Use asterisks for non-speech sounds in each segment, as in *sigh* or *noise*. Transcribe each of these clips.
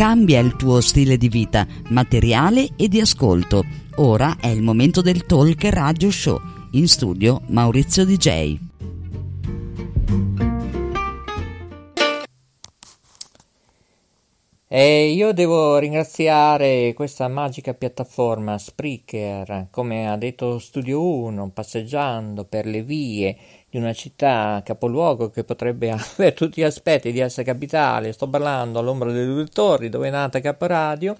Cambia il tuo stile di vita, materiale e di ascolto. Ora è il momento del Talk Radio Show. In studio Maurizio DJ. E io devo ringraziare questa magica piattaforma Spreaker, come ha detto Studio 1, passeggiando per le vie di una città capoluogo che potrebbe *laughs* avere tutti gli aspetti di essere capitale. Sto parlando all'ombra delle due torri dove è nata Caporadio,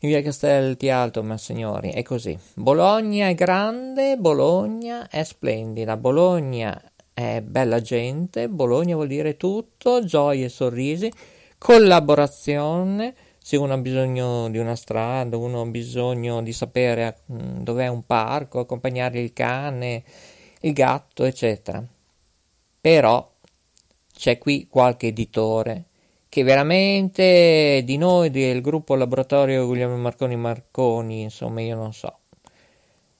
in via Castelti Alto, ma signori, è così. Bologna è grande, Bologna è splendida, Bologna è bella gente, Bologna vuol dire tutto, gioie e sorrisi collaborazione, se uno ha bisogno di una strada, uno ha bisogno di sapere mm, dov'è un parco, accompagnare il cane, il gatto, eccetera. Però c'è qui qualche editore che veramente di noi, del gruppo laboratorio Guglielmo Marconi Marconi, insomma io non so.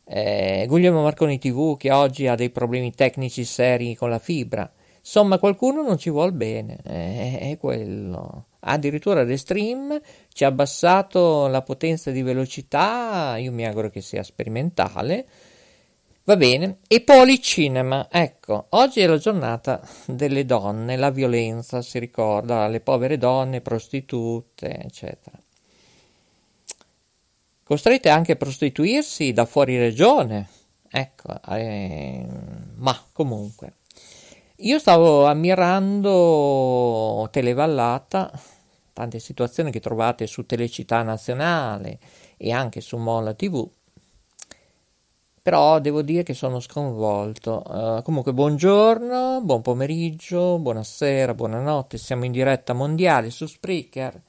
Eh, Guglielmo Marconi TV che oggi ha dei problemi tecnici seri con la fibra Insomma, qualcuno non ci vuol bene, è, è quello. Addirittura Restream ci ha abbassato la potenza di velocità, io mi auguro che sia sperimentale. Va bene, e Policinema, ecco, oggi è la giornata delle donne, la violenza, si ricorda, le povere donne, prostitute, eccetera. Costrette anche a prostituirsi da fuori regione, ecco, eh, ma comunque. Io stavo ammirando Televallata, tante situazioni che trovate su Telecittà Nazionale e anche su Mola TV, però devo dire che sono sconvolto. Uh, comunque, buongiorno, buon pomeriggio, buonasera, buonanotte, siamo in diretta mondiale su Spreaker.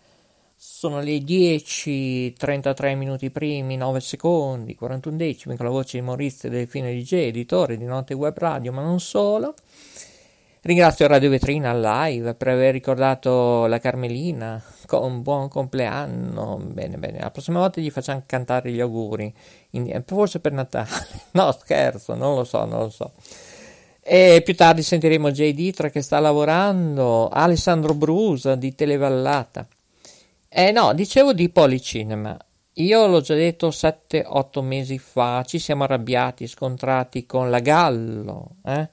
Sono le 10, 33 minuti primi, 9 secondi, 41 decimi con la voce di Maurizio Delfino DJ, editore di Notte Web Radio, ma non solo. Ringrazio Radio Vetrina Live per aver ricordato la Carmelina con buon compleanno. Bene, bene. La prossima volta gli facciamo cantare gli auguri, in, forse per Natale. *laughs* No, scherzo, non lo so, non lo so. E più tardi sentiremo Jay Ditra che sta lavorando, Alessandro Brusa di Televallata. Eh no, dicevo di Policinema. Io l'ho già detto 7-8 mesi fa, ci siamo arrabbiati, scontrati con la Gallo, eh?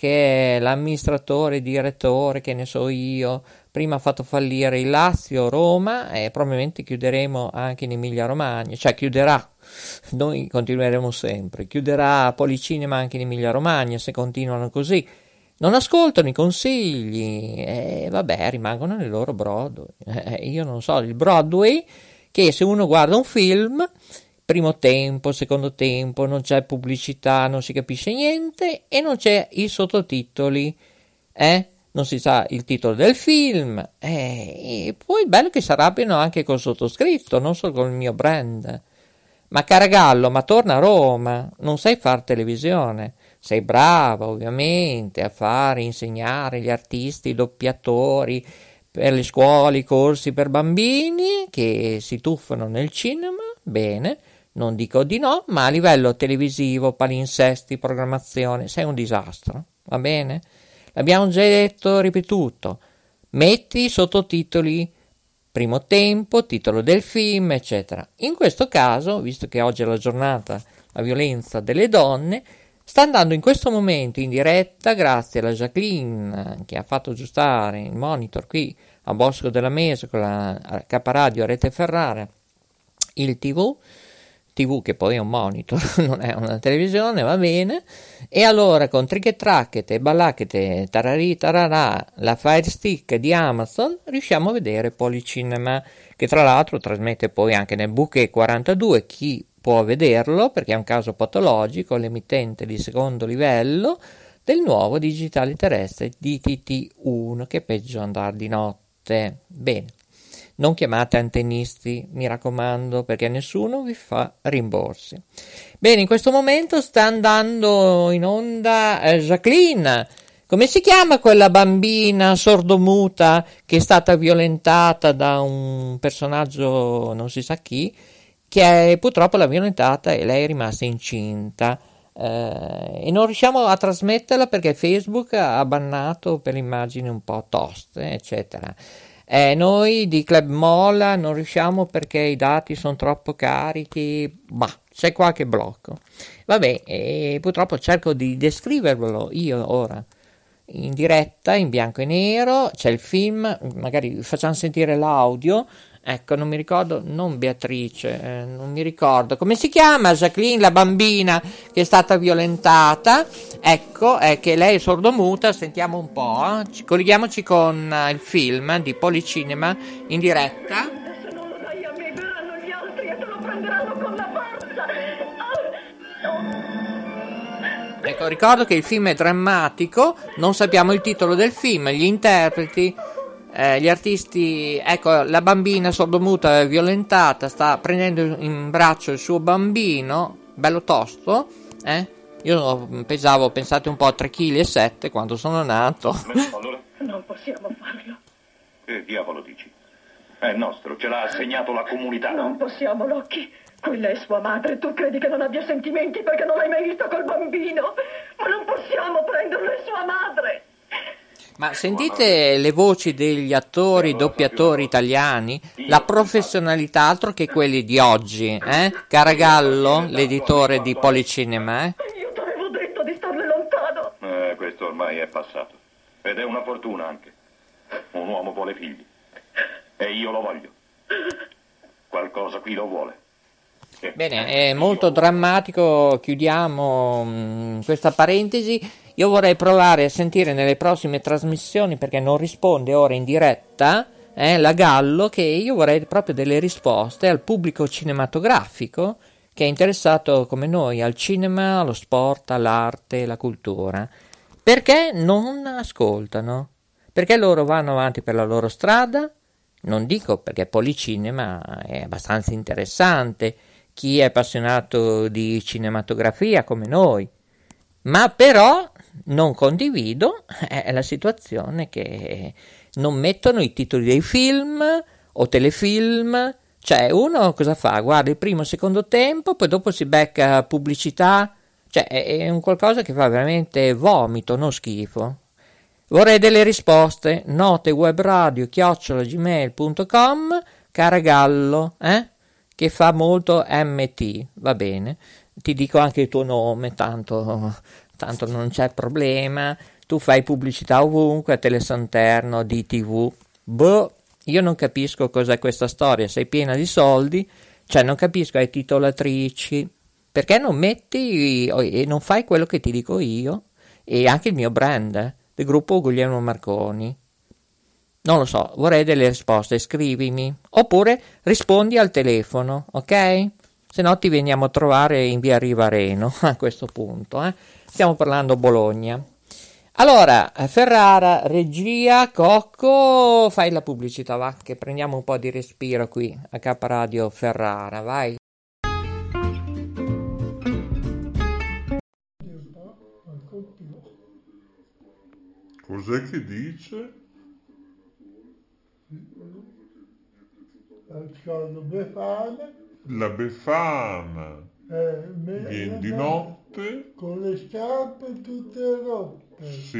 Che l'amministratore, direttore, che ne so io, prima ha fatto fallire il Lazio, Roma e probabilmente chiuderemo anche in Emilia Romagna, cioè chiuderà, noi continueremo sempre, chiuderà Policinema anche in Emilia Romagna se continuano così. Non ascoltano i consigli e vabbè, rimangono nel loro Broadway. *laughs* Eh, io non so, il Broadway che se uno guarda un film primo tempo, secondo tempo, non c'è pubblicità, non si capisce niente e non c'è i sottotitoli. Eh? non si sa il titolo del film, eh, e poi bello che si arrabbiano anche col sottoscritto, non solo con il mio brand. Ma Caragallo, ma torna a Roma, non sai fare televisione, sei brava ovviamente a fare, insegnare gli artisti, i doppiatori per le scuole, i corsi per bambini che si tuffano nel cinema, bene, non dico di no, ma a livello televisivo, palinsesti, programmazione, sei un disastro, va bene? L'abbiamo già detto, ripetuto, metti sottotitoli primo tempo, titolo del film, eccetera. In questo caso, visto che oggi è la giornata la violenza delle donne, sta andando in questo momento in diretta grazie alla Jacqueline che ha fatto aggiustare il monitor qui a Bosco della Mesa con la Caparadio a Rete Ferrara, il TV TV che poi è un monitor, *laughs* non è una televisione, va bene. E allora con Trick Tracket Ballacchete, Tararì Tararà, la Fire Stick di Amazon riusciamo a vedere Policinema, che tra l'altro trasmette poi anche nel Bouquet 42, chi può vederlo perché è un caso patologico, l'emittente di secondo livello del nuovo digitale terrestre DTT1, che è peggio andare di notte. Bene. Non chiamate antennisti, mi raccomando, perché nessuno vi fa rimborsi. Bene, in questo momento sta andando in onda eh, Jacqueline. Come si chiama quella bambina sordomuta che è stata violentata da un personaggio non si sa chi, che è, purtroppo l'ha violentata e lei è rimasta incinta. Eh, e non riusciamo a trasmetterla perché Facebook ha bannato per immagini un po' toste, eccetera. Eh, noi di Club Mola non riusciamo perché i dati sono troppo carichi, ma c'è qualche blocco. Vabbè, e purtroppo cerco di descrivervelo io ora in diretta, in bianco e nero, c'è il film, magari facciamo sentire l'audio Ecco, non mi ricordo, non Beatrice, eh, non mi ricordo come si chiama, Jacqueline, la bambina che è stata violentata. Ecco, è che lei è sordomuta, sentiamo un po'. Eh. colleghiamoci con uh, il film di Policinema in diretta. Ecco, ricordo che il film è drammatico, non sappiamo il titolo del film, gli interpreti eh, gli artisti, ecco, la bambina sordomuta violentata sta prendendo in braccio il suo bambino, bello tosto, eh? Io pesavo, pensate un po', 3,7 kg quando sono nato. *laughs* Allora? Non possiamo farlo. Che diavolo dici? È nostro, ce l'ha assegnato la comunità. Non possiamo, Loki. Quella è sua madre. Tu credi che non abbia sentimenti perché non l'hai mai visto col bambino? Ma non possiamo prenderlo, è sua madre. Ma sentite le voci degli attori, doppiatori italiani, la professionalità altro che quelli di oggi, eh? Caragallo, l'editore di Policinema, eh? Io ti avevo detto di starne lontano. Eh, questo ormai è passato. Ed è una fortuna anche. Un uomo vuole figli. E io lo voglio. Qualcosa qui lo vuole. Bene, è molto drammatico, chiudiamo mm, questa parentesi. Io vorrei provare a sentire nelle prossime trasmissioni, perché non risponde ora in diretta, eh, la Gallo, che io vorrei proprio delle risposte al pubblico cinematografico che è interessato come noi al cinema, allo sport, all'arte, alla cultura. Perché non ascoltano? Perché loro vanno avanti per la loro strada? Non dico perché Policinema è abbastanza interessante, chi è appassionato di cinematografia come noi, ma però non condivido è la situazione che non mettono i titoli dei film o telefilm, cioè uno cosa fa? Guarda il primo e secondo tempo, poi dopo si becca pubblicità, cioè è un qualcosa che fa veramente vomito, non schifo. Vorrei delle risposte, note webradio chiocciolagmail.com, caragallo, eh? che fa molto MT, va bene. Ti dico anche il tuo nome, tanto, tanto non c'è problema. Tu fai pubblicità ovunque, a Telesanterno, DTV. Boh, io non capisco cos'è questa storia. Sei piena di soldi, cioè non capisco, hai titolatrici. Perché non metti e non fai quello che ti dico io? E anche il mio brand, eh, del gruppo Guglielmo Marconi. Non lo so, vorrei delle risposte, scrivimi. Oppure rispondi al telefono, ok? Se no ti veniamo a trovare in via Rivareno *laughs* a questo punto. Eh? Stiamo parlando Bologna. Allora, Ferrara, regia, Cocco, fai la pubblicità, va, che prendiamo un po' di respiro qui a K Radio Ferrara, vai. Cos'è che dice? Ascolto Befana, La Befana. eh, me- Viene di eh, con le scarpe tutte rotte. Sì.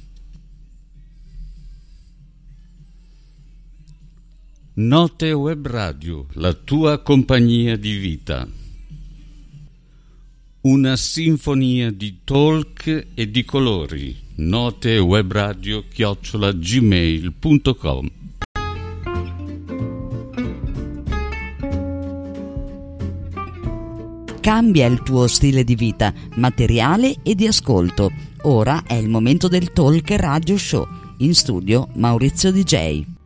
Note Web Radio, la tua compagnia di vita. Una sinfonia di talk e di colori. Note Web Radio chiocciola gmail.com Cambia il tuo stile di vita, materiale e di ascolto. Ora è il momento del Talk Radio Show. In studio Maurizio DJ.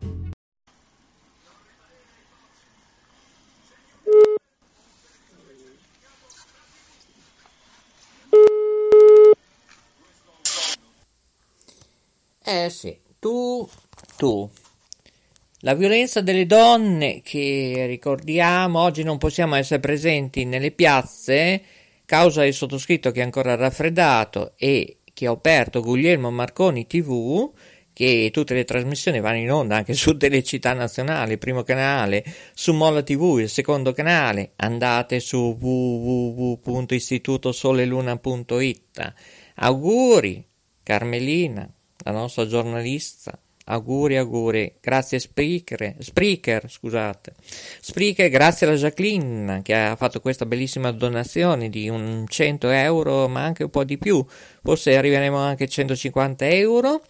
Eh sì, tu, tu. La violenza delle donne che ricordiamo oggi non possiamo essere presenti nelle piazze causa il sottoscritto che è ancora raffreddato e che ha aperto Guglielmo Marconi TV che tutte le trasmissioni vanno in onda anche su delle città nazionali, il primo canale, su Molla TV, il secondo canale, andate su www.istitutosoleluna.it. Auguri, Carmelina, la nostra giornalista. Auguri, auguri. Grazie Spreaker, Spreaker, scusate. Spreaker, grazie alla Jacqueline che ha fatto questa bellissima donazione di un 100 euro, ma anche un po' di più. Forse arriveremo anche a 150 euro.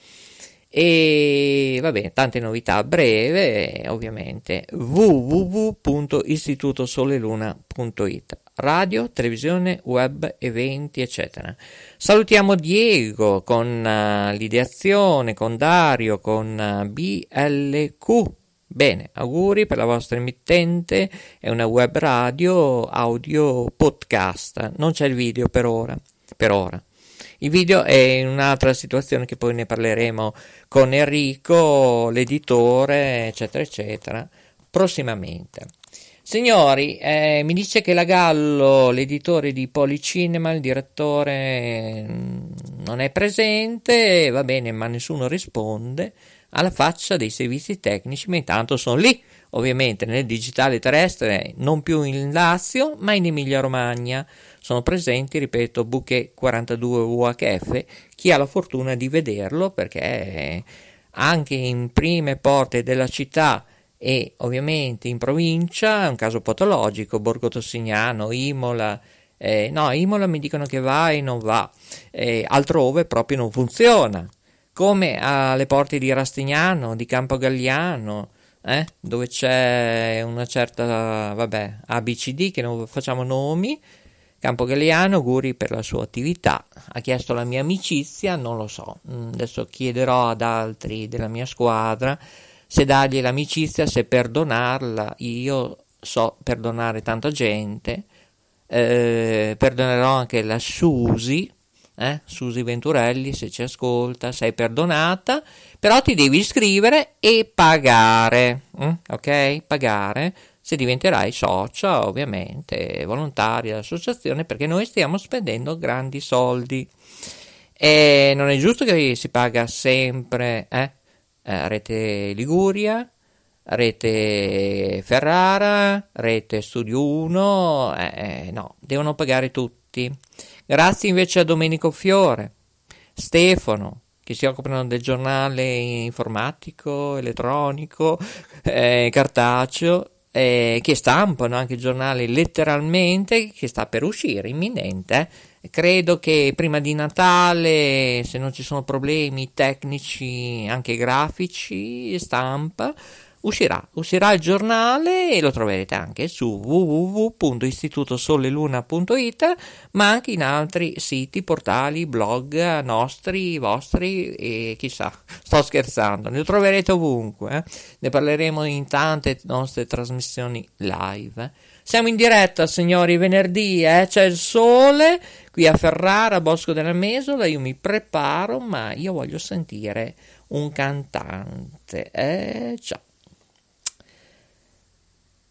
E vabbè, tante novità a breve, ovviamente. www.istitutosoleluna.it radio, televisione, web, eventi, eccetera. Salutiamo Diego con uh, l'ideazione, con Dario, con uh, BLQ. Bene, auguri per la vostra emittente, è una web radio, audio, podcast. Non c'è il video per ora. Per ora. Il video è in un'altra situazione che poi ne parleremo con Enrico, l'editore, eccetera, eccetera, prossimamente. Signori, eh, mi dice che la Gallo, l'editore di Policinema, il direttore, non è presente, va bene, ma nessuno risponde alla faccia dei servizi tecnici, ma intanto sono lì, ovviamente nel digitale terrestre, non più in Lazio, ma in Emilia Romagna. Sono presenti, ripeto, Bouquet 42 UHF, chi ha la fortuna di vederlo, perché anche in prime porte della città e ovviamente in provincia è un caso patologico, Borgo Tossignano, Imola, eh, no, Imola mi dicono che va e non va, eh, altrove proprio non funziona, come alle porte di Rastignano, di Campo Galliano, eh, dove c'è una certa, vabbè, ABCD che non facciamo nomi, Campo Galliano, auguri per la sua attività. Ha chiesto la mia amicizia, non lo so. Mm, Adesso chiederò ad altri della mia squadra se dargli l'amicizia, se perdonarla. Io so perdonare tanta gente. Eh, perdonerò anche la Susi, eh? Susi Venturelli, se ci ascolta, sei perdonata, però ti devi iscrivere e pagare, mm? ok? Pagare se diventerai socia, ovviamente, volontaria dell'associazione, perché noi stiamo spendendo grandi soldi. E non è giusto che si paga sempre, eh? Eh, Rete Liguria, Rete Ferrara, Rete Studio 1, eh, no, devono pagare tutti. Grazie invece a Domenico Fiore, Stefano, che si occupano del giornale informatico, elettronico, *laughs* eh, cartaceo, eh, che stampano anche il giornale letteralmente, che sta per uscire, imminente. Credo che prima di Natale, se non ci sono problemi tecnici, anche grafici, stampa, uscirà, uscirà il giornale e lo troverete anche su www.istitutosoleluna.it ma anche in altri siti, portali, blog nostri, vostri e chissà, sto scherzando, ne troverete ovunque, eh. ne parleremo in tante nostre trasmissioni live. Siamo in diretta, signori, venerdì, eh? c'è il sole qui a Ferrara, Bosco della Mesola, io mi preparo, ma io voglio sentire un cantante, eh già.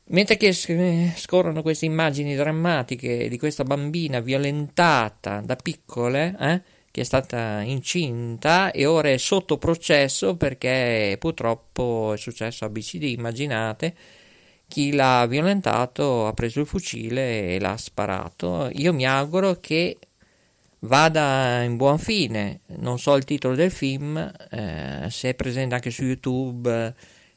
Mentre che sc- scorrono queste immagini drammatiche di questa bambina violentata da piccole, eh, che è stata incinta e ora è sotto processo perché purtroppo è successo a BCD, immaginate, chi l'ha violentato ha preso il fucile e l'ha sparato. Io mi auguro che vada in buon fine. Non so il titolo del film, eh, se è presente anche su YouTube.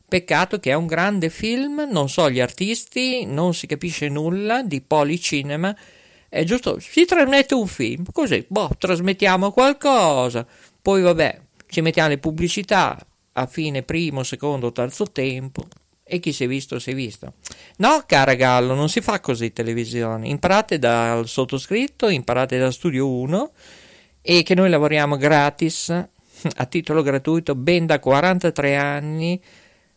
Peccato che è un grande film, non so gli artisti, non si capisce nulla di Policinema. È giusto, si trasmette un film, così, boh, trasmettiamo qualcosa. Poi vabbè, ci mettiamo le pubblicità a fine primo, secondo, terzo tempo. E chi si è visto, si è visto. No, cara Gallo, non si fa così televisione. Imparate dal sottoscritto, imparate da Studio 1 e che noi lavoriamo gratis, a titolo gratuito, ben da 43 anni,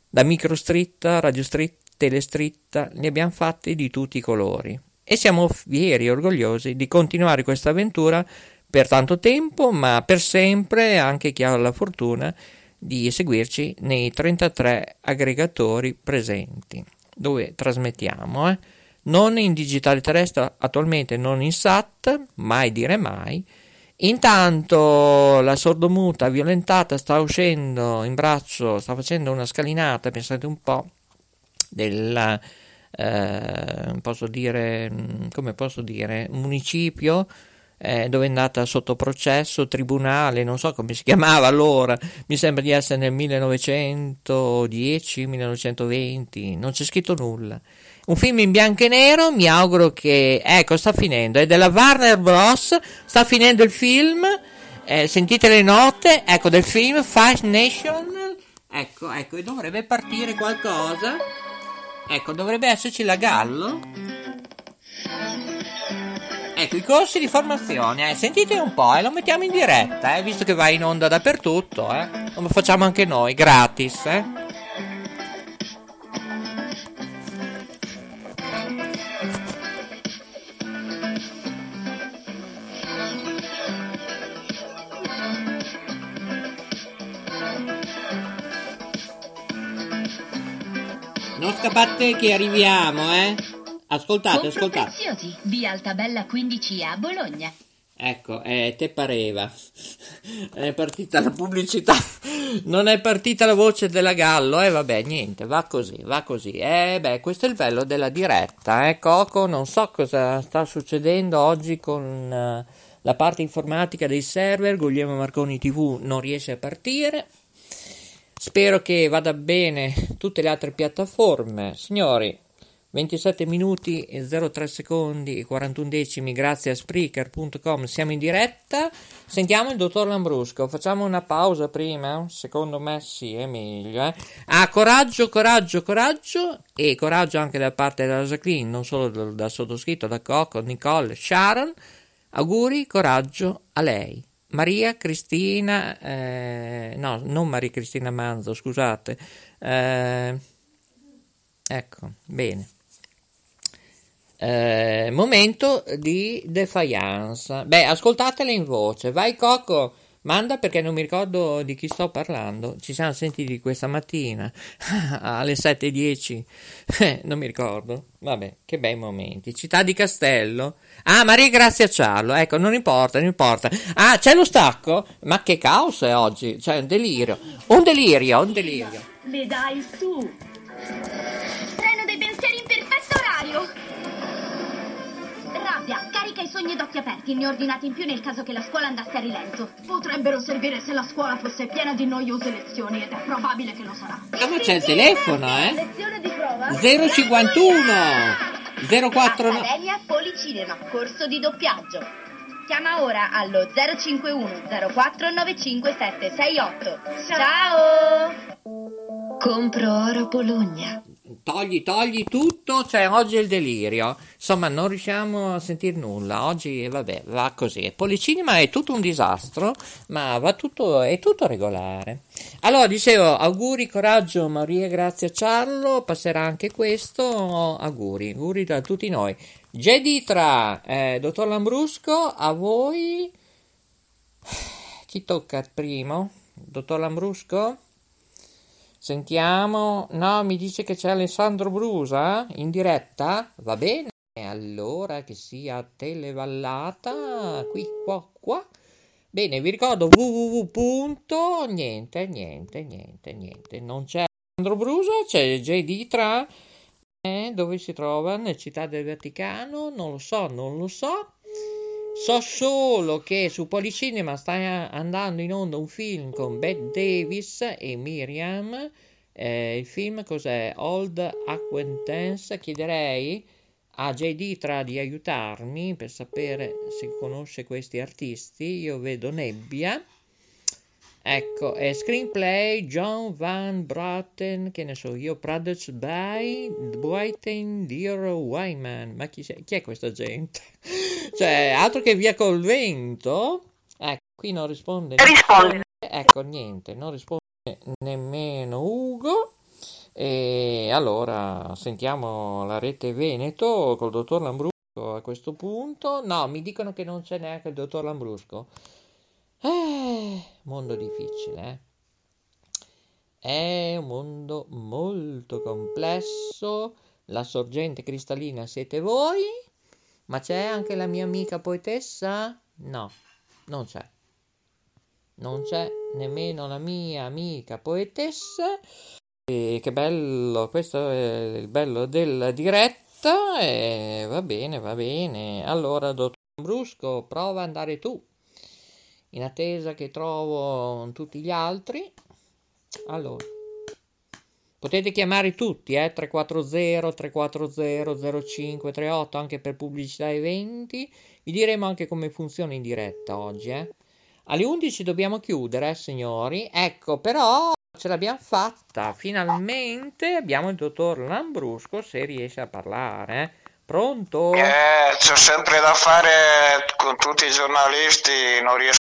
da microstritta, radiostritta, telestritta, ne abbiamo fatti di tutti i colori. E siamo fieri e orgogliosi di continuare questa avventura per tanto tempo, ma per sempre anche chi ha la fortuna seguirci nei 33 aggregatori presenti dove trasmettiamo, eh? non in digitale terrestre attualmente, non in SAT, mai dire mai. Intanto la sordomuta violentata sta uscendo in braccio, sta facendo una scalinata, pensate un po', del, eh, posso dire, come posso dire, municipio eh, dove è andata sotto processo, tribunale, non so come si chiamava allora, mi sembra di essere nel 1910-1920, non c'è scritto nulla. Un film in bianco e nero, mi auguro che, ecco, sta finendo, è della Warner Bros., sta finendo il film, eh, sentite le note, ecco, del film Five Nation, ecco, ecco, e dovrebbe partire qualcosa, ecco, dovrebbe esserci la Gallo. Ecco, i corsi di formazione, eh, sentite un po', eh, lo mettiamo in diretta, eh, visto che va in onda dappertutto, eh. Lo facciamo anche noi, gratis, eh. Non scappate che arriviamo, eh. Ascoltate, ascoltate. Preziosi, via Altabella 15A, Bologna. Ecco, eh, te pareva. *laughs* È partita la pubblicità. Non è partita la voce della Gallo. Eh, vabbè, niente, va così, va così. Eh, beh, questo è il bello della diretta, eh, Coco. Non so cosa sta succedendo oggi con eh, la parte informatica dei server. Guglielmo Marconi TV non riesce a partire. Spero che vada bene tutte le altre piattaforme. Signori, 27 minuti e 03 secondi e 41 decimi, grazie a Spreaker.com. Siamo in diretta. Sentiamo il dottor Lambrusco. Facciamo una pausa prima? Secondo me sì, è meglio. Eh? Ah, coraggio, coraggio, coraggio. E coraggio anche da parte della Jacqueline, non solo dal, dal sottoscritto, da Coco, Nicole, Sharon. Auguri, coraggio a lei. Maria Cristina, eh, no, non Maria Cristina Manzo, scusate. Eh, ecco, bene. Eh, momento di defiance. Beh, ascoltatele in voce. Vai, Coco. Manda perché non mi ricordo di chi sto parlando. Ci siamo sentiti questa mattina *laughs* alle 7.10. Eh, *laughs* non mi ricordo. Vabbè, che bei momenti. Città di Castello. Ah, Maria Grazia Ciarlo. Ecco, non importa, non importa. Ah, c'è lo stacco? Ma che caos è oggi? Cioè, un delirio. Un delirio, un delirio. Le dai su. Treno dei pensieri in perfetto orario. Rabbia, carica i sogni ad occhi aperti, ne ordinati in più nel caso che la scuola andasse a rilento. Potrebbero servire se la scuola fosse piena di noiose lezioni ed è probabile che lo sarà. Dopo c'è il telefono, eh? Lezione di prova? 051 049 Accademia Policinema, corso di doppiaggio. Chiama ora allo 051 04 95768. Ciao! Compro oro Bologna. Togli, togli tutto, cioè oggi è il delirio. Insomma, non riusciamo a sentire nulla. Oggi, vabbè, va così. Policinema è tutto un disastro, ma va tutto, è tutto regolare. Allora, dicevo, auguri, coraggio, Maria, grazie a Ciarlo. Passerà anche questo. Auguri, auguri da tutti noi. Geditra, eh, dottor Lambrusco, a voi. Chi tocca primo? Dottor Lambrusco? Sentiamo. No, mi dice che c'è Alessandro Brusa in diretta. Va bene. Allora che sia televallata. Qui, qua, qua. Bene, vi ricordo www. Niente, niente, niente, niente. Non c'è Alessandro Brusa, c'è JD tra. Eh, dove si trova? Nel Città del Vaticano? Non lo so, non lo so. So solo che su Policinema sta andando in onda un film con Bette Davis e Miriam. Eh, il film cos'è? Old Acquaintance. Chiederei a JD tra di aiutarmi per sapere se conosce questi artisti. Io vedo Nebbia. Ecco, è screenplay John Van Braten, che ne so io, produced by Dwighten Dear Wyman. Ma chi, chi è questa gente? *laughs* cioè, altro che via col vento. Ecco, qui non risponde. Risponde. Ecco, niente, non risponde nemmeno Ugo. E allora sentiamo la rete Veneto col dottor Lambrusco a questo punto. No, mi dicono che non c'è neanche il dottor Lambrusco. Eh, mondo difficile, eh? È un mondo molto complesso. La sorgente cristallina siete voi, ma c'è anche la mia amica poetessa? No, non c'è. Non c'è nemmeno la mia amica poetessa. E che bello, questo è il bello della diretta. E va bene, va bene. Allora, dottor Brusco, prova ad andare tu. In attesa che trovo tutti gli altri. Allora, potete chiamare tutti, eh? 340 340 0538 anche per pubblicità eventi. Vi diremo anche come funziona in diretta oggi, eh? Alle 11 dobbiamo chiudere, eh, signori. Ecco, però ce l'abbiamo fatta. Finalmente abbiamo il dottor Lambrusco se riesce a parlare. eh. Pronto? Eh, c'ho sempre da fare con tutti i giornalisti, non riesco.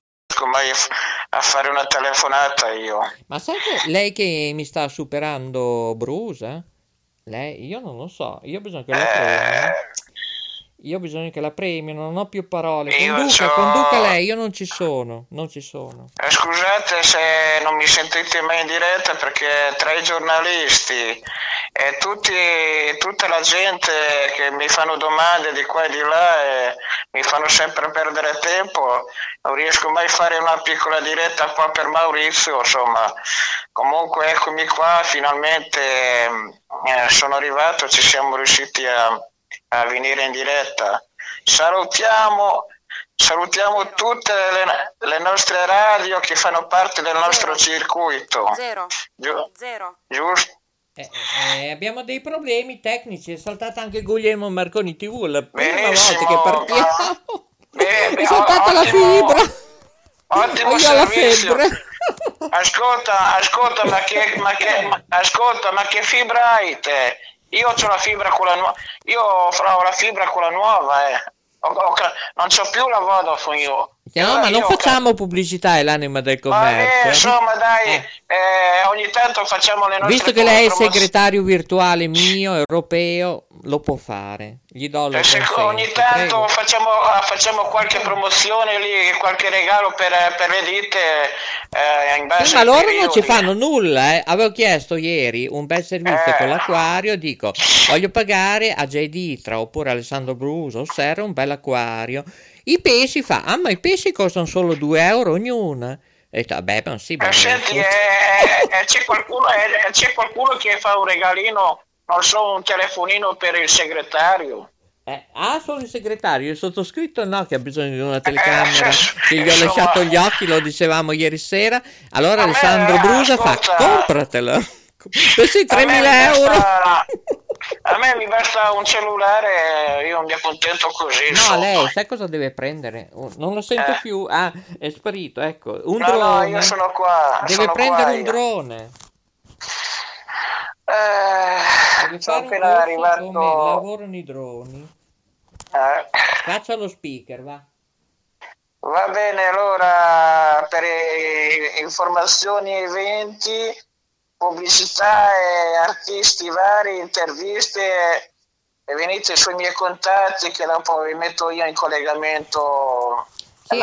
Mai a fare una telefonata io. Ma sai che lei che mi sta superando Brusa? Lei? Io non lo so. Io ho bisogno che la premi. Io ho bisogno che la premi, non ho più parole. Io Conduca, conduca lei, io non ci sono. Non ci sono. Eh, Scusate se non mi sentite mai in diretta perché tra i giornalisti e tutti, tutta la gente che mi fanno domande di qua e di là e mi fanno sempre perdere tempo, non riesco mai a fare una piccola diretta qua per Maurizio, insomma, comunque eccomi qua, finalmente eh, sono arrivato, ci siamo riusciti a, a venire in diretta. Salutiamo, salutiamo tutte le, le nostre radio che fanno parte del nostro circuito. Zero. Giu- Zero. giusto? Eh, eh, abbiamo dei problemi tecnici, è saltata anche Guglielmo Marconi TV, la prima Benissimo, volta che partiamo. *laughs* Beh, è saltata la ottimo. fibra. Ottimo Ho io la servizio. febbre. Ascolta, ascolta, ma che, ma che, ma- ascolta, ma che fibra hai te? Io ho la fibra quella nuova, io ho la fibra quella nuova, eh. Ho- ho non c'ho più la Vodafone io. No, ma non facciamo pubblicità, è l'anima del Vabbè, commercio. insomma, dai, eh, ogni tanto facciamo le nostre Visto che lei è segretario virtuale mio, europeo, lo può fare. Gli do il Eh, se consenso, ogni tanto facciamo, ah, facciamo qualche promozione lì, qualche regalo per, per le ditte eh, Sì, ma loro non ci periodi. fanno nulla, eh. Avevo chiesto ieri un bel servizio Eh. con l'acquario, dico, voglio pagare a J. Ditra oppure Alessandro Bruso, serve un bel acquario. I pesci fa, ah ma i pesci costano solo 2 euro ognuna. E detto, vabbè, ma sì, Eh, beh, senti, eh, eh, c'è, qualcuno, eh, c'è qualcuno che fa un regalino, non so, un telefonino per il segretario? Eh, ah, solo il segretario, il sottoscritto no, che ha bisogno di una telecamera, Eh, che gli ho lasciato gli occhi, lo dicevamo ieri sera. Allora Alessandro eh, Brusa ascolta. fa, compratelo. Questi A me mi 3.000 euro. *laughs* A me mi basta un cellulare, io mi accontento così. No, insomma. lei, sai cosa deve prendere? Oh, Non lo sento Eh. più. Ah, è sparito, ecco. Un No, no, drone. io sono qua, Deve sono prendere qua un io. drone. Eh, sono appena arrivato. come lavorano i droni. Eh. Faccia lo speaker, va. Va bene, allora per informazioni, eventi, pubblicità e artisti vari, interviste, e venite sui miei contatti che dopo vi metto io in collegamento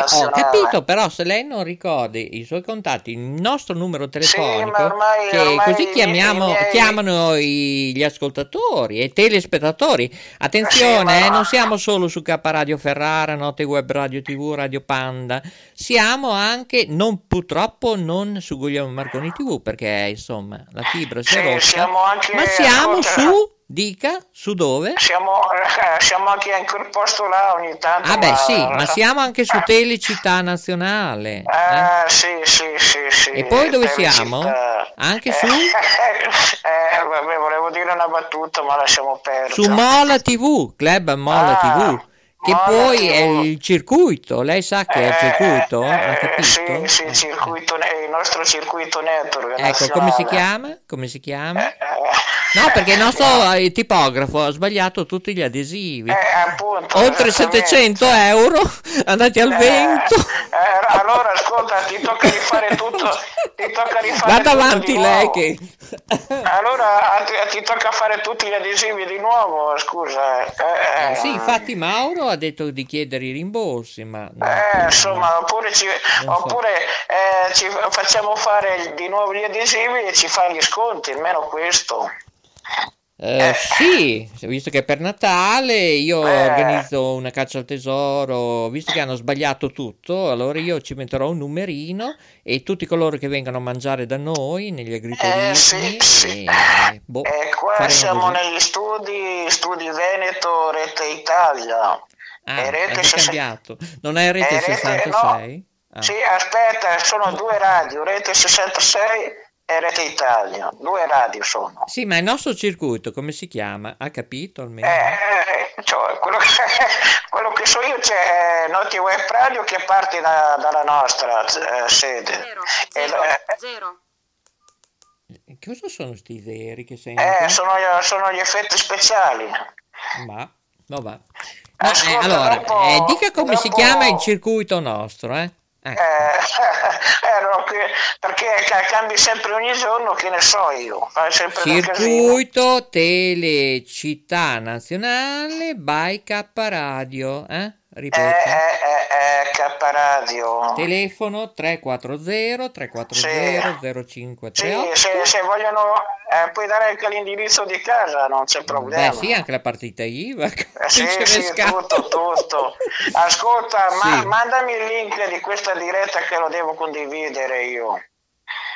Sì, ho capito, però se lei non ricordi i suoi contatti, il nostro numero telefonico, ma ormai- che ormai così chiamiamo, miei- chiamano i- gli ascoltatori e i telespettatori. Attenzione, Sì, eh, non siamo solo su K Radio Ferrara, Note Web Radio TV, Radio Panda, siamo anche, non, purtroppo non su Guglielmo Marconi TV, perché insomma la fibra si è Sì, rotta, ma siamo su, dica, su dove? Siamo, eh, siamo anche in quel posto là ogni tanto. Ah beh ma- sì, ma siamo anche su Telecittà Nazionale. eh? Eh, sì, sì, sì, sì. E poi dove Telecittà. siamo? Anche su? *laughs* Eh, vabbè, volevo dire una battuta, ma lasciamo perdere. Su Mola TV, Club Mola Ah, TV, che Mola poi è il circuito, lei sa che è il circuito? Ha Eh, capito? sì, sì, il, circuito, il nostro circuito network Ecco, come si chiama? Come si chiama? Eh, No, perché il nostro *laughs* eh, tipografo ha sbagliato tutti gli adesivi. Eh, appunto, Oltre esattamente. 700 euro *laughs* andati al vento. Eh, allora, ascolta, ti tocca rifare tutto. Ti tocca rifare Vada tutto avanti lei che... Allora ti, tocca fare tutti gli adesivi di nuovo, scusa. Eh, Eh, sì, infatti Mauro ha detto di chiedere i rimborsi, ma... no. Eh, insomma, oppure, ci, Non so. oppure eh, ci facciamo fare di nuovo gli adesivi e ci fanno gli sconti, almeno questo. Eh, sì, visto che per Natale, io Eh. organizzo una caccia al tesoro, visto che hanno sbagliato tutto, allora io ci metterò un numerino e tutti coloro che vengono a mangiare da noi negli agriturismi, Eh, sì, sì. e, boh, E qua siamo così. negli studi, studi Veneto, Rete Italia. Ah, e è Rete già sess- cambiato. Non è rete Eh, rete- 66? Ah. Sì, aspetta, sono due radio, Rete 66 e Rete Italia. Due radio sono. Sì, ma il nostro circuito come si chiama? Ha capito almeno? Eh, cioè, quello, che, *laughs* quello che so io c'è eh, Noti Web Radio che parte da- dalla nostra eh, sede. E zero, eh, Cosa sono sti veri che sento? eh, sono, sono gli effetti speciali. Ma. No, Ascolta, eh, allora, dopo- eh, dica come si chiama il circuito nostro, eh? Eh, *laughs* eh, che- perché ca- cambi sempre ogni giorno, che ne so io. Circuito Telecittà Nazionale by K Radio, eh? Ripeti. eh, eh, eh, K Radio. Telefono 340 340 Sì, 0538. se, se vogliono, eh, puoi dare anche l'indirizzo di casa, non c'è problema. Beh, sì, anche la partita IVA. Eh, *laughs* sì, sì, scappa. tutto, tutto. Ascolta, ma- Sì. mandami il link di questa diretta che lo devo condividere io.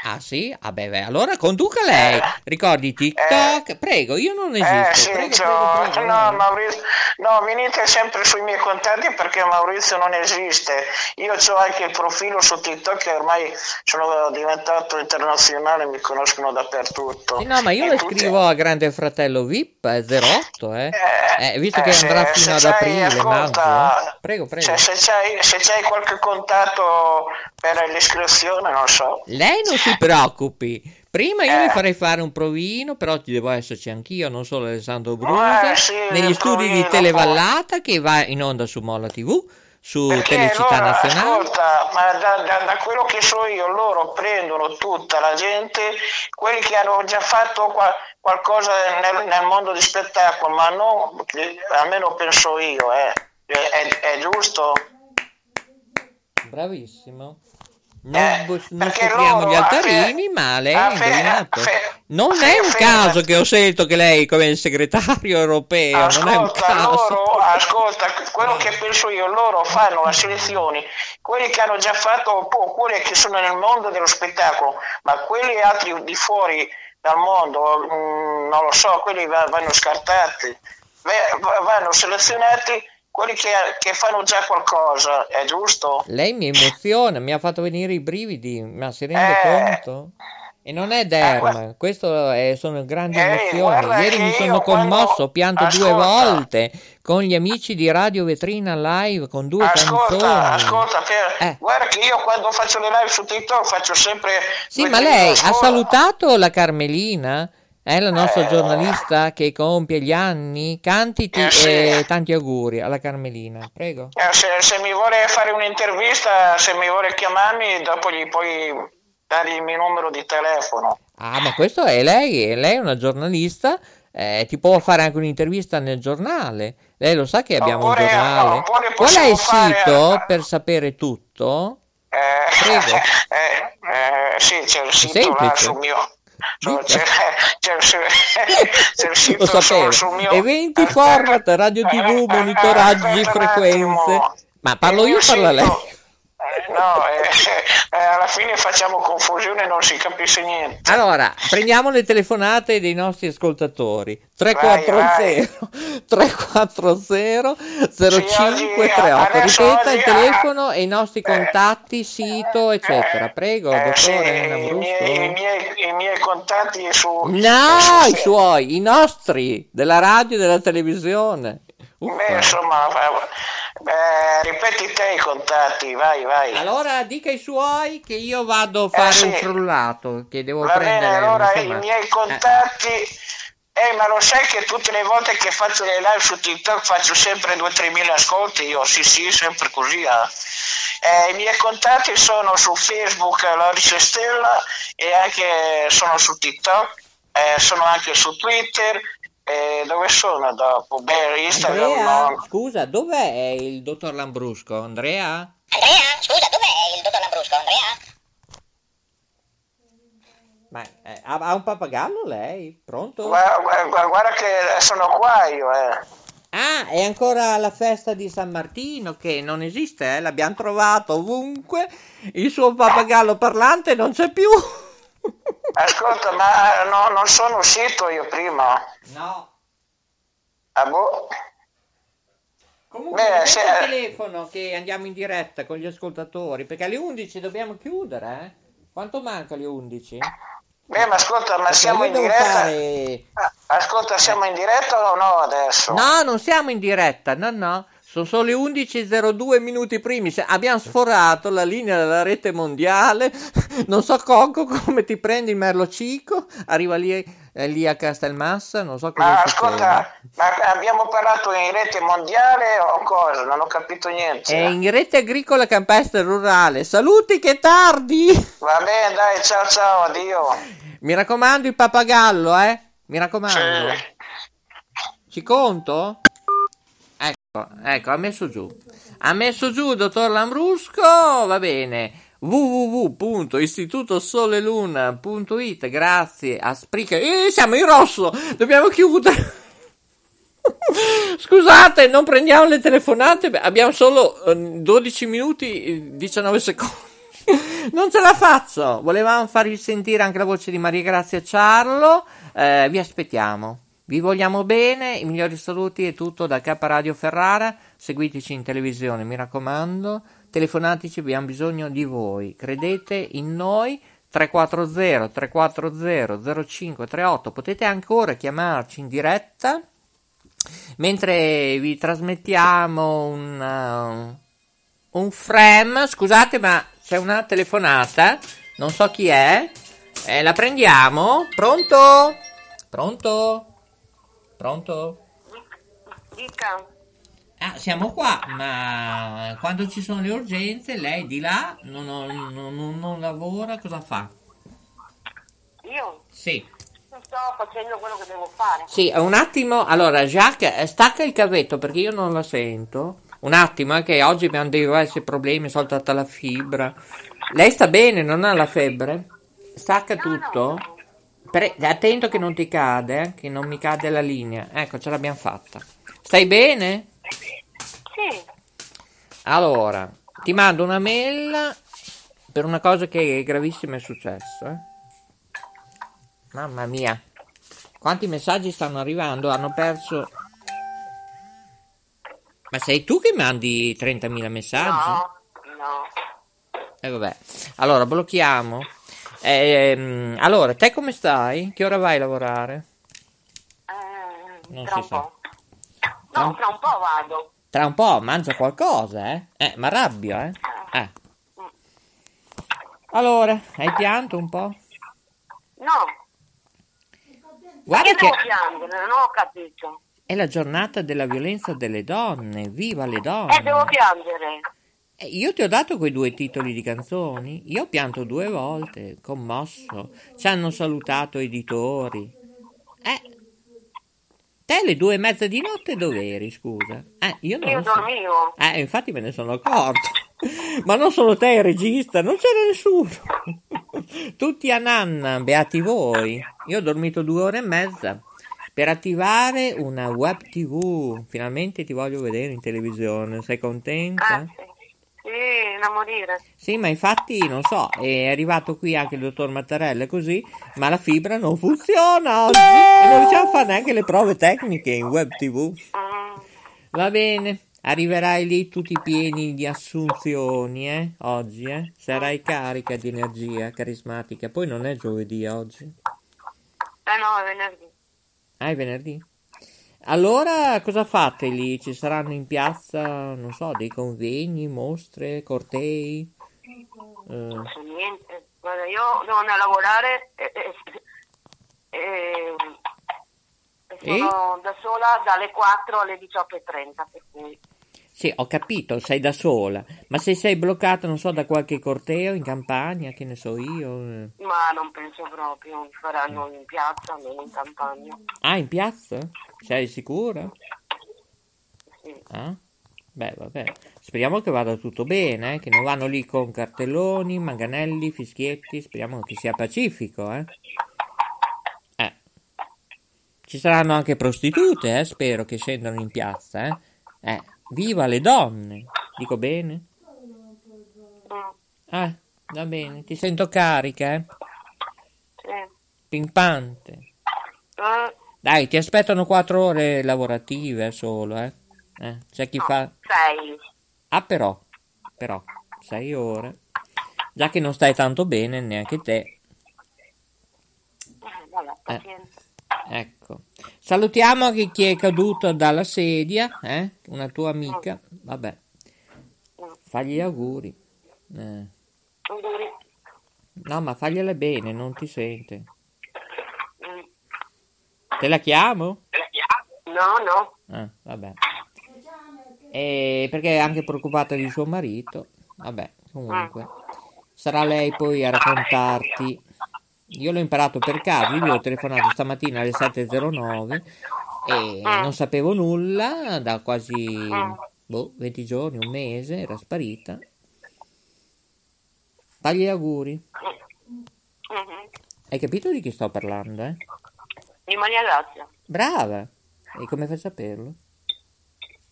Ah sì? Ah beh, beh, allora conduca lei. Ricordi TikTok? Prego, io non esisto. Eh sì, prego, prego, prego, no. Maurizio, no, venite sempre sui miei contatti perché Maurizio non esiste. Io ho anche il profilo su TikTok che ormai sono diventato internazionale, mi conoscono dappertutto. Sì, no, ma io E le tutti- scrivo a Grande Fratello VIP eh, 08, eh. Eh, visto che eh, andrà se- fino ad se c'hai- aprile, ascolta, eh. Prego, prego. Se, se c'hai, se c'hai qualche contatto per l'iscrizione, non so. Lei non si preoccupi. Prima io Eh. farei fare un provino, però ci devo esserci anch'io, non solo Alessandro Brusa, Eh, sì, negli studi di provino, Televallata che va in onda su Molla TV, su Perché Telecittà loro, Nazionale. ascolta, ma da, da- da quello che so io, loro prendono tutta la gente, quelli che hanno già fatto qua- qualcosa nel, nel mondo di spettacolo, ma non, almeno penso io, eh. È, è- è giusto? Bravissimo. Non, Eh, non scopriamo gli altarini, fe- ma lei fe- fe- Non è un caso che ho scelto che lei come il segretario europeo, non è un Ascolta, caso. loro, ascolta, quello che penso io, loro fanno le selezioni, quelli che hanno già fatto, o quelli che sono nel mondo dello spettacolo, ma quelli altri di fuori dal mondo, mm, non lo so, quelli va- vanno scartati, Va- va- vanno selezionati quelli che, che fanno già qualcosa, è giusto? Lei mi emoziona, mi ha fatto venire i brividi, ma si rende Eh. conto? E non è derma, questo è- sono grandi Eh, emozioni. Ieri mi sono commosso, pianto due Ascolta. volte con gli amici di Radio Vetrina Live con due Ascolta, canzoni. ascolta, per- Eh. guarda che io quando faccio le live su TikTok faccio sempre... Sì, due ma lei ha salutato la Carmelina? È la nostra Eh. giornalista che compie gli anni? Cantiti Eh, sì. e tanti auguri alla Carmelina, prego. Eh, Se, se mi vuole fare un'intervista, se mi vuole chiamarmi, dopo gli puoi dare il mio numero di telefono. Ah, ma questo è lei, lei è una giornalista, eh, ti può fare anche un'intervista nel giornale. Lei lo sa che abbiamo Oppure- un giornale. oppure Qual è il sito per sapere tutto? Eh, Prego. *laughs* eh, sì, c'è il sito là sul mio... C'è, c'è, *laughs* c'è, c'è il sito Lo sul, mio... Eventi, format, radio tv, monitoraggi, frequenze. Ma parlo io o parla lei? Eh, no, eh, *laughs* eh, alla fine facciamo confusione e non si capisce niente. Allora, prendiamo le telefonate dei nostri ascoltatori. 340 340 0538. adesso Ripeta il telefono e i nostri contatti, sito, eccetera. Prego, Eh, sì, dottore Elena i, miei, i, miei, i miei contatti su... No, i suoi, i nostri, della radio e della televisione. Beh, insomma, eh, eh, ripeti te i contatti, vai, vai. Allora dica i suoi che io vado a fare Eh, sì. un frullato che devo Va prendere. bene, allora insomma. i miei contatti... Eh, ma lo sai che tutte le volte che faccio le live su TikTok faccio sempre 2-3 mila ascolti? Io sì, sì, sempre così. eh. Eh, I miei contatti sono su Facebook, Lorice Stella, e anche sono su TikTok, eh, sono anche su Twitter. Eh, dove sono dopo? Beh, Instagram Andrea, no. scusa, dov'è il dottor Lambrusco? Andrea? Andrea, scusa, dov'è il dottor Lambrusco, Andrea? Ma eh, ha, ha un pappagallo lei? Pronto? Guarda, guarda- guarda che sono qua io, eh. Ah, è ancora la festa di San Martino che non esiste, eh? L'abbiamo trovato ovunque. Il suo pappagallo parlante non c'è più. Ascolta, ma no, non sono uscito io prima. No. Ah, boh. Comunque, Beh, se- il telefono che andiamo in diretta con gli ascoltatori, perché alle 11 dobbiamo chiudere, eh? Quanto manca alle 11? Beh, ma ascolta, ma Perché siamo in diretta? fare- Ascolta, siamo in diretta o no adesso? No, non siamo in diretta, no, no. Sono solo le 11.02 minuti primi. Abbiamo sforato la linea della rete mondiale. *laughs* Non so Conco come ti prendi il Merlo Cico. Arriva lì, eh, lì a Castelmassa. Non so cosa Ma ascolta, ma abbiamo parlato in rete mondiale o cosa? Non ho capito niente. È in rete agricola campestre rurale. Saluti che tardi! Va bene, dai, ciao ciao, addio. Mi raccomando il pappagallo, eh? Mi raccomando. Sì. Ci conto? Ecco, ha messo giù. Ha messo giù, dottor Lambrusco, va bene. www.istitutosoleluna.it Grazie a Spreaker. Eh, siamo in rosso, dobbiamo chiudere. *laughs* Scusate, non prendiamo le telefonate, abbiamo solo eh, 12 minuti e 19 secondi. *laughs* Non ce la faccio. Volevamo farvi sentire anche la voce di Maria Grazia Ciarlo. Eh, vi aspettiamo. Vi vogliamo bene. I migliori saluti e tutto da K Radio Ferrara. Seguiteci in televisione, mi raccomando. Telefonateci, abbiamo bisogno di voi. Credete in noi. 340 340 0538. Potete ancora chiamarci in diretta mentre vi trasmettiamo un, uh, un frame. Scusate, ma c'è una telefonata. Non so chi è. Eh, la prendiamo? Pronto? Pronto? Pronto? Dica. Ah, siamo qua, ma quando ci sono le urgenze, lei di là non, non- non- non lavora, cosa fa? Io Sì. sto facendo quello che devo fare. Sì, un attimo. Allora, Jacques, eh, stacca il cavetto perché io non la sento. Un attimo, è che oggi abbiamo diversi problemi, è saltata la fibra. Lei sta bene, non ha la febbre? Stacca tutto? Pre- attento che non ti cade, eh, che non mi cade la linea. Ecco, ce l'abbiamo fatta. Stai bene? Sì. Allora, ti mando una mail per una cosa che è gravissima è successo. eh. Mamma mia, quanti messaggi stanno arrivando? Hanno perso. Ma sei tu che mandi 30.000 messaggi? No, no. E vabbè. Allora, blocchiamo. Ehm, allora, te come stai? Che ora vai a lavorare? Non tra si un sa. po'. No, tra un po' vado. Tra un po' mangia qualcosa, eh? Eh, ma arrabbio, eh? Eh. Allora, hai pianto un po'? No. Guarda che che devo piangere? Non ho capito. è la giornata della violenza delle donne. Viva le donne! Eh, devo piangere. Eh, Io ti ho dato quei due titoli di canzoni. Io ho pianto due volte, commosso. Ci hanno salutato editori. Eh, te le due e mezza di notte dove eri, scusa? Eh, io non Io so. dormivo. Eh, infatti me ne sono accorto. *laughs* Ma non solo te il regista, non c'era nessuno. *laughs* Tutti a nanna, beati voi. Io ho dormito due ore e mezza per attivare una web tv. Finalmente ti voglio vedere in televisione. Sei contenta? Ah, sì. Da morire. Sì, ma infatti non so, è arrivato qui anche il dottor Mattarella così, ma la fibra non funziona oggi e non riusciamo a fare neanche le prove tecniche in web tv. Va bene, arriverai lì tutti pieni di assunzioni, eh, oggi, eh? Sarai carica di energia carismatica, poi non è giovedì oggi. Eh no, è venerdì. Ah, è venerdì? Allora, cosa fate lì? Ci saranno in piazza, non so, dei convegni, mostre, cortei? Eh, Non so niente. Guarda, io devo andare a lavorare e, e- e- e sono da sola dalle 4 alle 18.30, per cui... Sì, ho capito, sei da sola, ma se sei bloccata, non so, da qualche corteo in campagna, che ne so io. eh. Ma non penso proprio, faranno in piazza, non in campagna. Ah, in piazza? Sei sicura? Sì. Ah? Beh, vabbè. Speriamo che vada tutto bene, eh, che non vanno lì con cartelloni, manganelli, fischietti. Speriamo che sia pacifico, eh. Eh. Ci saranno anche prostitute, eh, spero che scendano in piazza, eh. Eh, viva le donne! Dico bene? Eh, va bene, ti sento carica, eh. Sì. Pimpante. Eh, Dai, ti aspettano quattro ore lavorative solo, eh. Eh, c'è chi fa... sei. Ah, però, però, sei ore. Già che non stai tanto bene neanche te. Eh, pazienza. Ecco. Salutiamo anche chi è caduto dalla sedia, eh? Una tua amica. Vabbè. Fagli gli auguri. Eh. No, ma fagliele bene, non ti sente. Mm. Te la chiamo? No, no. Ah, vabbè. E perché è anche preoccupata di suo marito. Vabbè, comunque. Sarà lei poi a raccontarti. Io l'ho imparato per caso, io ho telefonato stamattina alle 7.09 e non sapevo nulla da quasi boh, 20 giorni, un mese, era sparita. Fagli gli auguri. Hai capito di chi sto parlando, eh? Di Maria Grazia. Brava! E come fai a saperlo?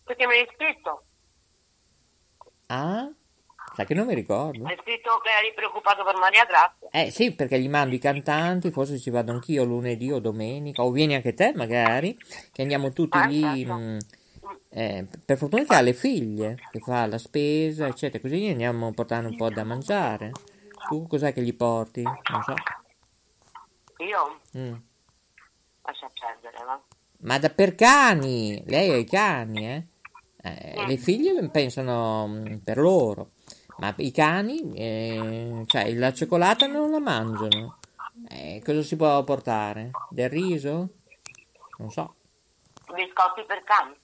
Perché mi hai scritto. Ah? Sai che non mi ricordo. Hai scritto che eri preoccupato per Maria Grazia. Eh sì, perché gli mando i cantanti, forse ci vado anch'io lunedì o domenica, o vieni anche te magari, che andiamo tutti Ah, lì. certo. mh, eh, per fortuna che ha le figlie, che fa la spesa, eccetera, così gli andiamo a portare un po' da mangiare. Tu cos'è che gli porti? Non so. Io? Mm. Lascia perdere, va. Ma da per cani, lei ha i cani, eh? Eh, le figlie pensano mm, per loro, ma i cani, eh, cioè la cioccolata non la mangiano. Eh, cosa si può portare? Del riso? Non so. Biscotti per cani.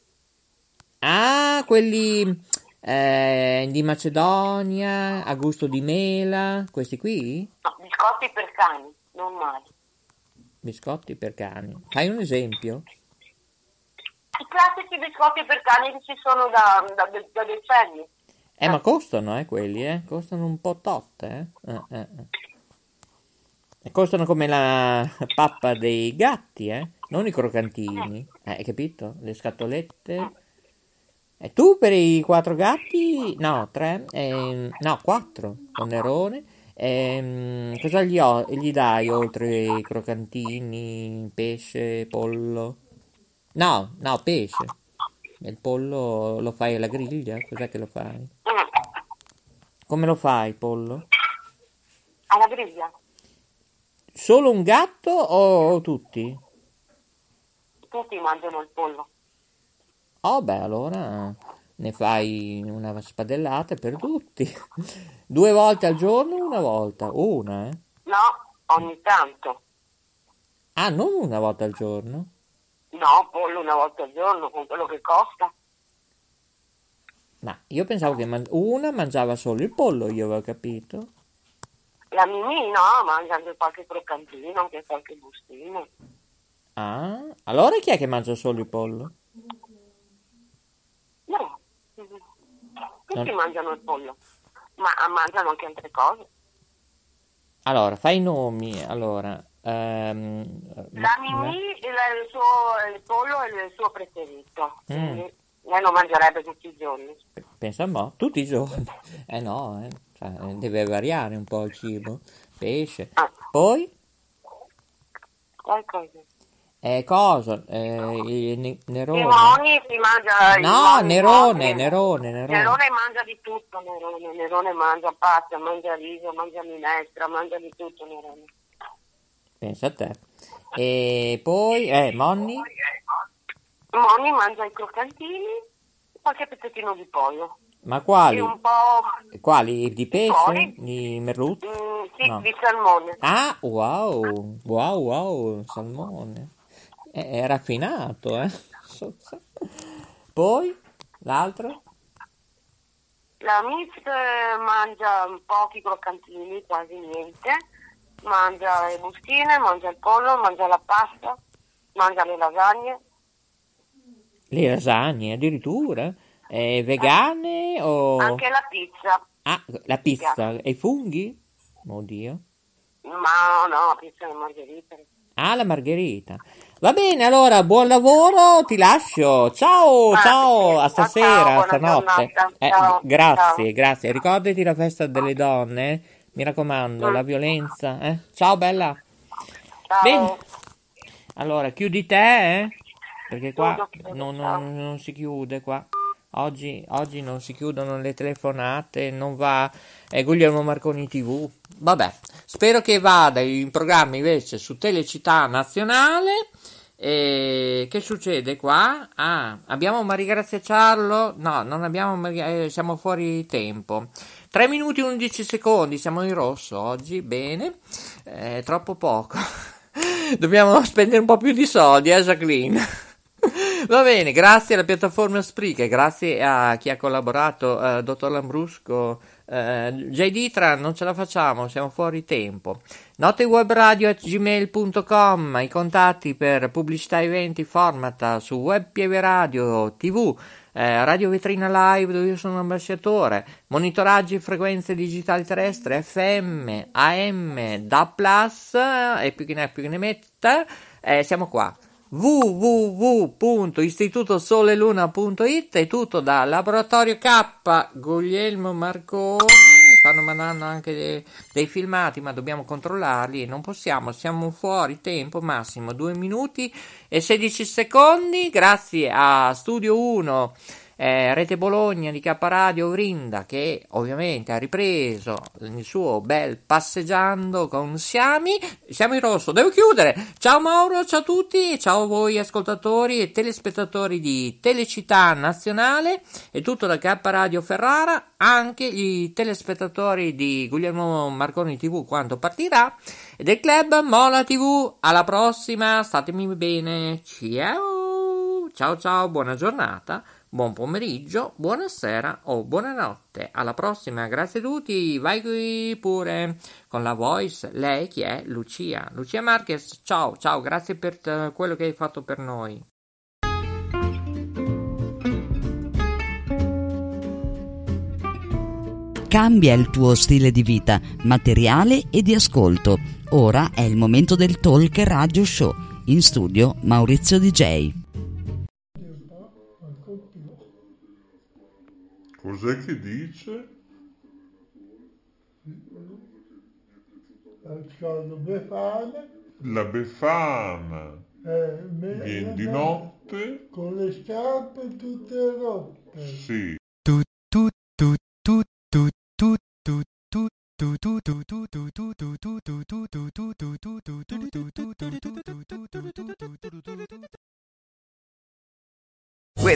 Ah, quelli eh, di Macedonia, a gusto di mela, questi qui? No, biscotti per cani, normali. Biscotti per cani. Fai un esempio? I classici biscotti per cani che ci sono da, da, da decenni. Eh, ma costano, eh, quelli, eh? Costano un po' tot, eh? Eh, eh, eh. E costano come la pappa dei gatti, eh? Non i croccantini. Eh, hai capito? Le scatolette. E tu per i quattro gatti? No, tre? ehm, no, quattro. Con Nerone. Ehm, cosa gli, ho- gli dai oltre i croccantini, pesce, pollo? No, no, pesce. Il pollo lo fai alla griglia? Cos'è che lo fai? Come lo fai, il pollo? Alla griglia. Solo un gatto o tutti? Tutti mangiano il pollo. Oh, beh, allora ne fai una spadellata per tutti. *laughs* Due volte al giorno o una volta? Una, eh? No, ogni tanto. Ah, non una volta al giorno? No, pollo una volta al giorno con quello che costa. Ma io pensavo che man- una mangiava solo il pollo, io avevo capito. La Mimì no, mangia anche qualche croccantino, anche qualche bustino. Ah, allora chi è che mangia solo il pollo? No, tutti Non- mangiano il pollo, ma mangiano anche altre cose. Allora, fai i nomi. Allora, ehm, La Mimì, il, il suo, il pollo è il suo preferito. Mm. Lei lo mangerebbe tutti i giorni. Pensa a mo', tutti i giorni. *laughs* Eh no, eh. Cioè, deve variare un po' il cibo. Pesce. Poi, Qualcosa. eh, cosa? Eh, il ne- Nerone. Simoni si mangia No, Nerone, Nerone, Nerone. Nerone mangia di tutto, Nerone. Nerone mangia pasta, mangia riso, mangia minestra, mangia di tutto, Nerone. Pensa a te. E poi, eh, Monni? Moni mangia i croccantini, qualche pezzettino di pollo. Ma quali? E un po' Quali? Di pesce? Di merluzzo? mm, sì, No. di salmone. Ah, wow, wow, wow, salmone. È, è raffinato, eh. *laughs* Poi, l'altro? La Miss eh, mangia pochi croccantini, quasi niente. Mangia le bustine, mangia il pollo, mangia la pasta, mangia le lasagne. Le lasagne, addirittura? Eh, vegane o... Anche la pizza. Ah, la pizza. E i funghi? Oddio. Ma no, pizza e margherita. Ah, la margherita. Va bene, allora, buon lavoro, ti lascio. Ciao, Ah, ciao, sì. a Ciao, stasera, a stanotte. Eh, Ciao, grazie, ciao. grazie. Ricordati la festa delle donne, eh. mi raccomando, Mm. la violenza. eh. Ciao, bella. Ciao. Bene. Allora, chiudi te, eh? Perché qua non, non- non si chiude qua. Oggi, oggi non si chiudono le telefonate, non va è Guglielmo Marconi TV. Vabbè, spero che vada in programma invece su Telecittà Nazionale. E che succede qua? Ah, abbiamo Maria Grazia Ciarlo? No, non abbiamo Maria, eh, siamo fuori tempo. 3 minuti e 11 secondi, siamo in rosso oggi, bene. Eh, troppo poco. *laughs* Dobbiamo spendere un po' più di soldi, eh Jacqueline? Va bene, grazie alla piattaforma Spreaker, grazie a chi ha collaborato, eh, dottor Lambrusco, Eh, JD tra non ce la facciamo, siamo fuori tempo. Notewebradio.gmail.com I contatti per pubblicità eventi format su Web Radio TV eh, Radio Vetrina Live dove io sono ambasciatore, monitoraggi frequenze digitali terrestri FM, AM, DA+, e più che ne, più che ne metta, eh, siamo qua www.istitutosoleluna.it è tutto da Laboratorio K. Guglielmo Marconi. Stanno mandando anche dei, dei, filmati ma dobbiamo controllarli non possiamo. Siamo fuori tempo massimo 2 minuti e 16 secondi. Grazie a Studio 1 eh, Rete Bologna di K Radio Vrinda che ovviamente ha ripreso il suo bel passeggiando con Siami. Siamo in rosso, devo chiudere. Ciao Mauro, ciao a tutti, ciao a voi ascoltatori e telespettatori di Telecittà Nazionale e tutto da K Radio Ferrara, anche i telespettatori di Guglielmo Marconi TV quando partirà e del club Mola TV. Alla prossima, statemi bene. Ciao. Ciao ciao, buona giornata. Buon pomeriggio, buonasera o buonanotte. Alla prossima, grazie a tutti. Vai qui pure con la voice. Lei chi è? Lucia. Lucia Marquez, ciao, ciao, grazie per t- quello che hai fatto per noi. Cambia il tuo stile di vita, materiale e di ascolto. Ora è il momento del Talk Radio Show. In studio Maurizio DJ. Cos'è che dice? La befana. La befana. Eh, Viene di notte. Con le scarpe tutte rotte. Sì. Tu, tu, tu, tu, tu, tu, tu, tu.